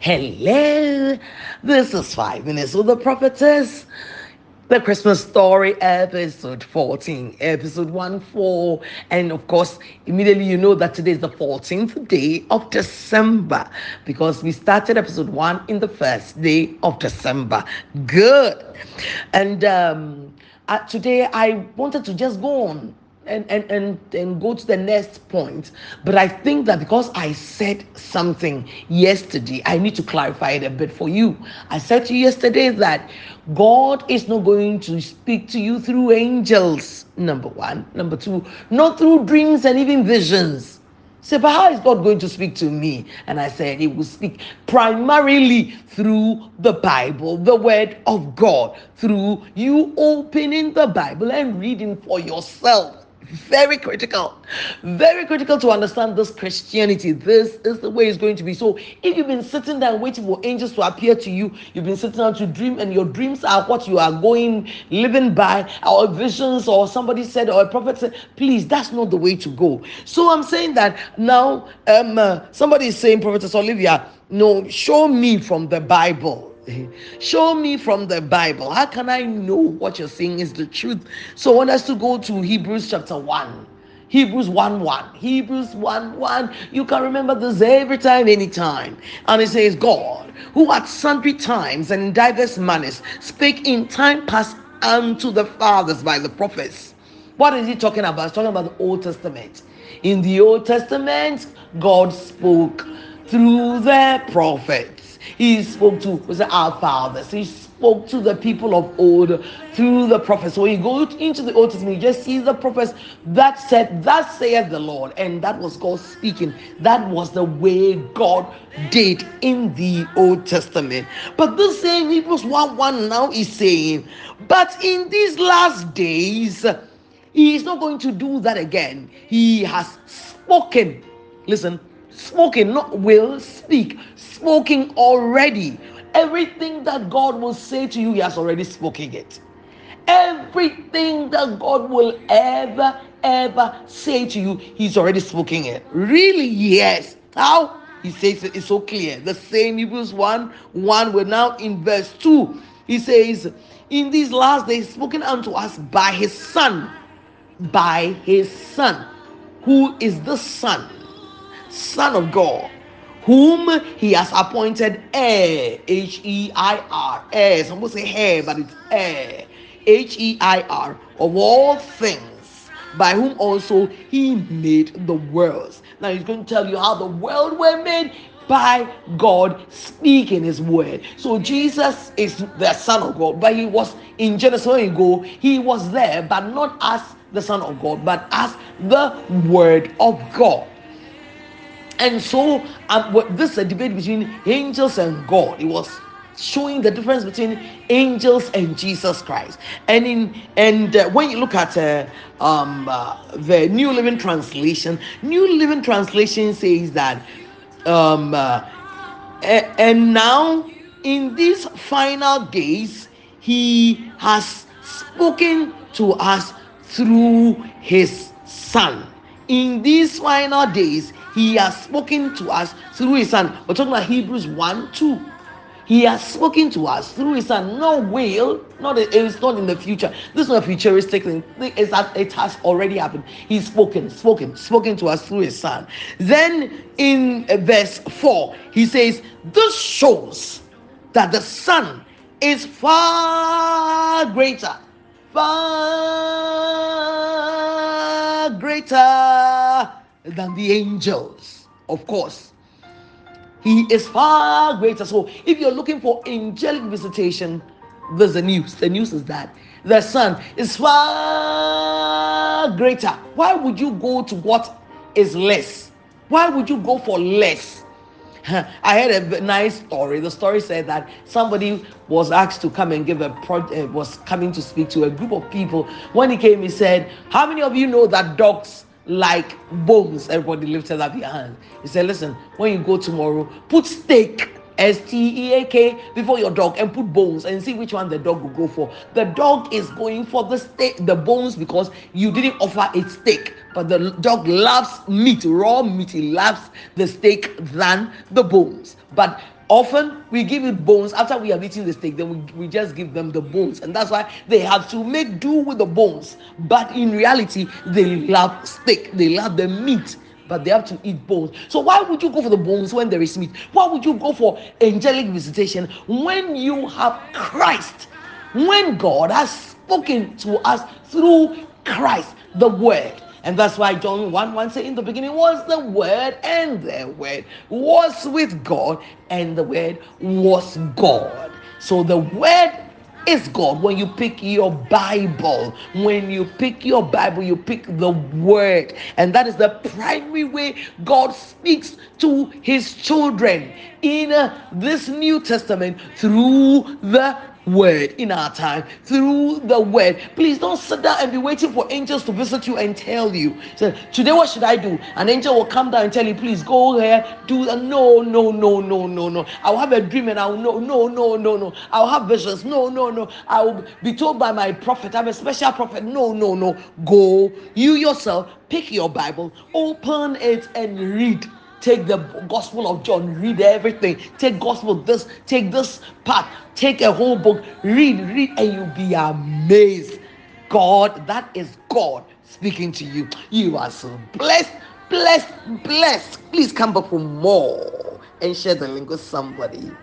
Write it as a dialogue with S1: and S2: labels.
S1: Hello, this is Five Minutes with the Prophetess. The Christmas Story, episode 14, episode 1 4. And of course, immediately you know that today is the 14th day of December because we started episode 1 in the first day of December. Good. And um, uh, today I wanted to just go on and, and and and go to the next point. But i think that because i said something yesterday i need to clarify it a bit for you. I said to you yesterday that god is not going to speak to you through angels number one. Number two not through dreams and even visions. Say, but how is God going to speak to me? And I said, He will speak primarily through the Bible, the Word of God, through you opening the Bible and reading for yourself very critical. Very critical to understand this Christianity. This is the way it's going to be. So, if you've been sitting there waiting for angels to appear to you, you've been sitting down to dream, and your dreams are what you are going, living by, or visions, or somebody said, or a prophet said, please, that's not the way to go. So, I'm saying that now, um, uh, somebody is saying, Prophetess Olivia, no, show me from the Bible Show me from the Bible. How can I know what you're saying is the truth? So I want us to go to Hebrews chapter 1. Hebrews 1 1. Hebrews 1 1. You can remember this every time, anytime. And it says, God, who at sundry times and in diverse manners spake in time past unto the fathers by the prophets. What is he talking about? He's talking about the Old Testament. In the Old Testament, God spoke through the prophets. He spoke to was our fathers. He spoke to the people of old through the prophets. So when you go into the Old Testament, you just see the prophets that said, Thus saith the Lord. And that was God speaking. That was the way God did in the Old Testament. But this same Hebrews 1 1 now is saying, But in these last days, he is not going to do that again. He has spoken. Listen, spoken, not will speak, spoken already. Everything that God will say to you, He has already spoken it. Everything that God will ever, ever say to you, He's already spoken it. Really, yes. How? He says it's so clear. The same Hebrews 1 1, we're now in verse 2. He says, In these last days, spoken unto us by his Son, by his Son. Who is the Son? Son of God, whom he has appointed heir, H E I R, heir. Some will say hair, but it's heir, H E I R, of all things, by whom also he made the worlds. Now he's going to tell you how the world were made by God speaking his word. So Jesus is the Son of God, but he was in Genesis when you go, he was there, but not as the Son of God, but as the Word of God. And so, um, this is a debate between angels and God. It was showing the difference between angels and Jesus Christ. And in and uh, when you look at uh, um, uh, the New Living Translation, New Living Translation says that, um, uh, and now in these final days, He has spoken to us through His Son. In these final days, he has spoken to us through His Son. We're talking about Hebrews 1 2. He has spoken to us through His Son. No will, not it's not in the future. This is not a futuristic thing. It's that it has already happened. He's spoken, spoken, spoken to us through His Son. Then in uh, verse 4, he says, This shows that the Son is far greater, far greater than the angels, of course. He is far greater. So, if you're looking for angelic visitation, there's the news. The news is that the Son is far greater. Why would you go to what is less? Why would you go for less? I heard a nice story. The story said that somebody was asked to come and give a project, uh, was coming to speak to a group of people. When he came, he said, How many of you know that dogs like bones. Everybody lifted up your hand. He said, Listen, when you go tomorrow, put steak S T E A K before your dog and put bones and see which one the dog will go for. The dog is going for the steak, the bones because you didn't offer it steak. But the dog loves meat, raw meat. He loves the steak than the bones. But often we give it bones after we have eaten the steak then we, we just give them the bones and that's why they have to make do with the bones but in reality they love steak they love the meat but they have to eat bones. So why would you go for the bones when there is meat? Why would you go for angelic visitation when you have Christ? When God has spoken to us through Christ, the Word. And that's why John 1 1 says, In the beginning was the Word, and the Word was with God, and the Word was God. So the Word is God. When you pick your Bible, when you pick your Bible, you pick the Word. And that is the primary way God speaks to His children in uh, this New Testament through the word in our time through the word. Please don't sit down and be waiting for angels to visit you and tell you. So today, what should I do? An angel will come down and tell you, please go here, do that. No, no, no, no, no, no. I'll have a dream and I'll no, no, no, no, no. I'll have visions. No, no, no. I'll be told by my prophet. I'm a special prophet. No, no, no. Go. You yourself pick your Bible, open it and read take the gospel of john. Read everything. Take gospel this take this part. Take a whole book. Read read and you'll be amazed. God that is god speaking to you. You are so blessed blessed blessed. Please come back for more and share the link with somebody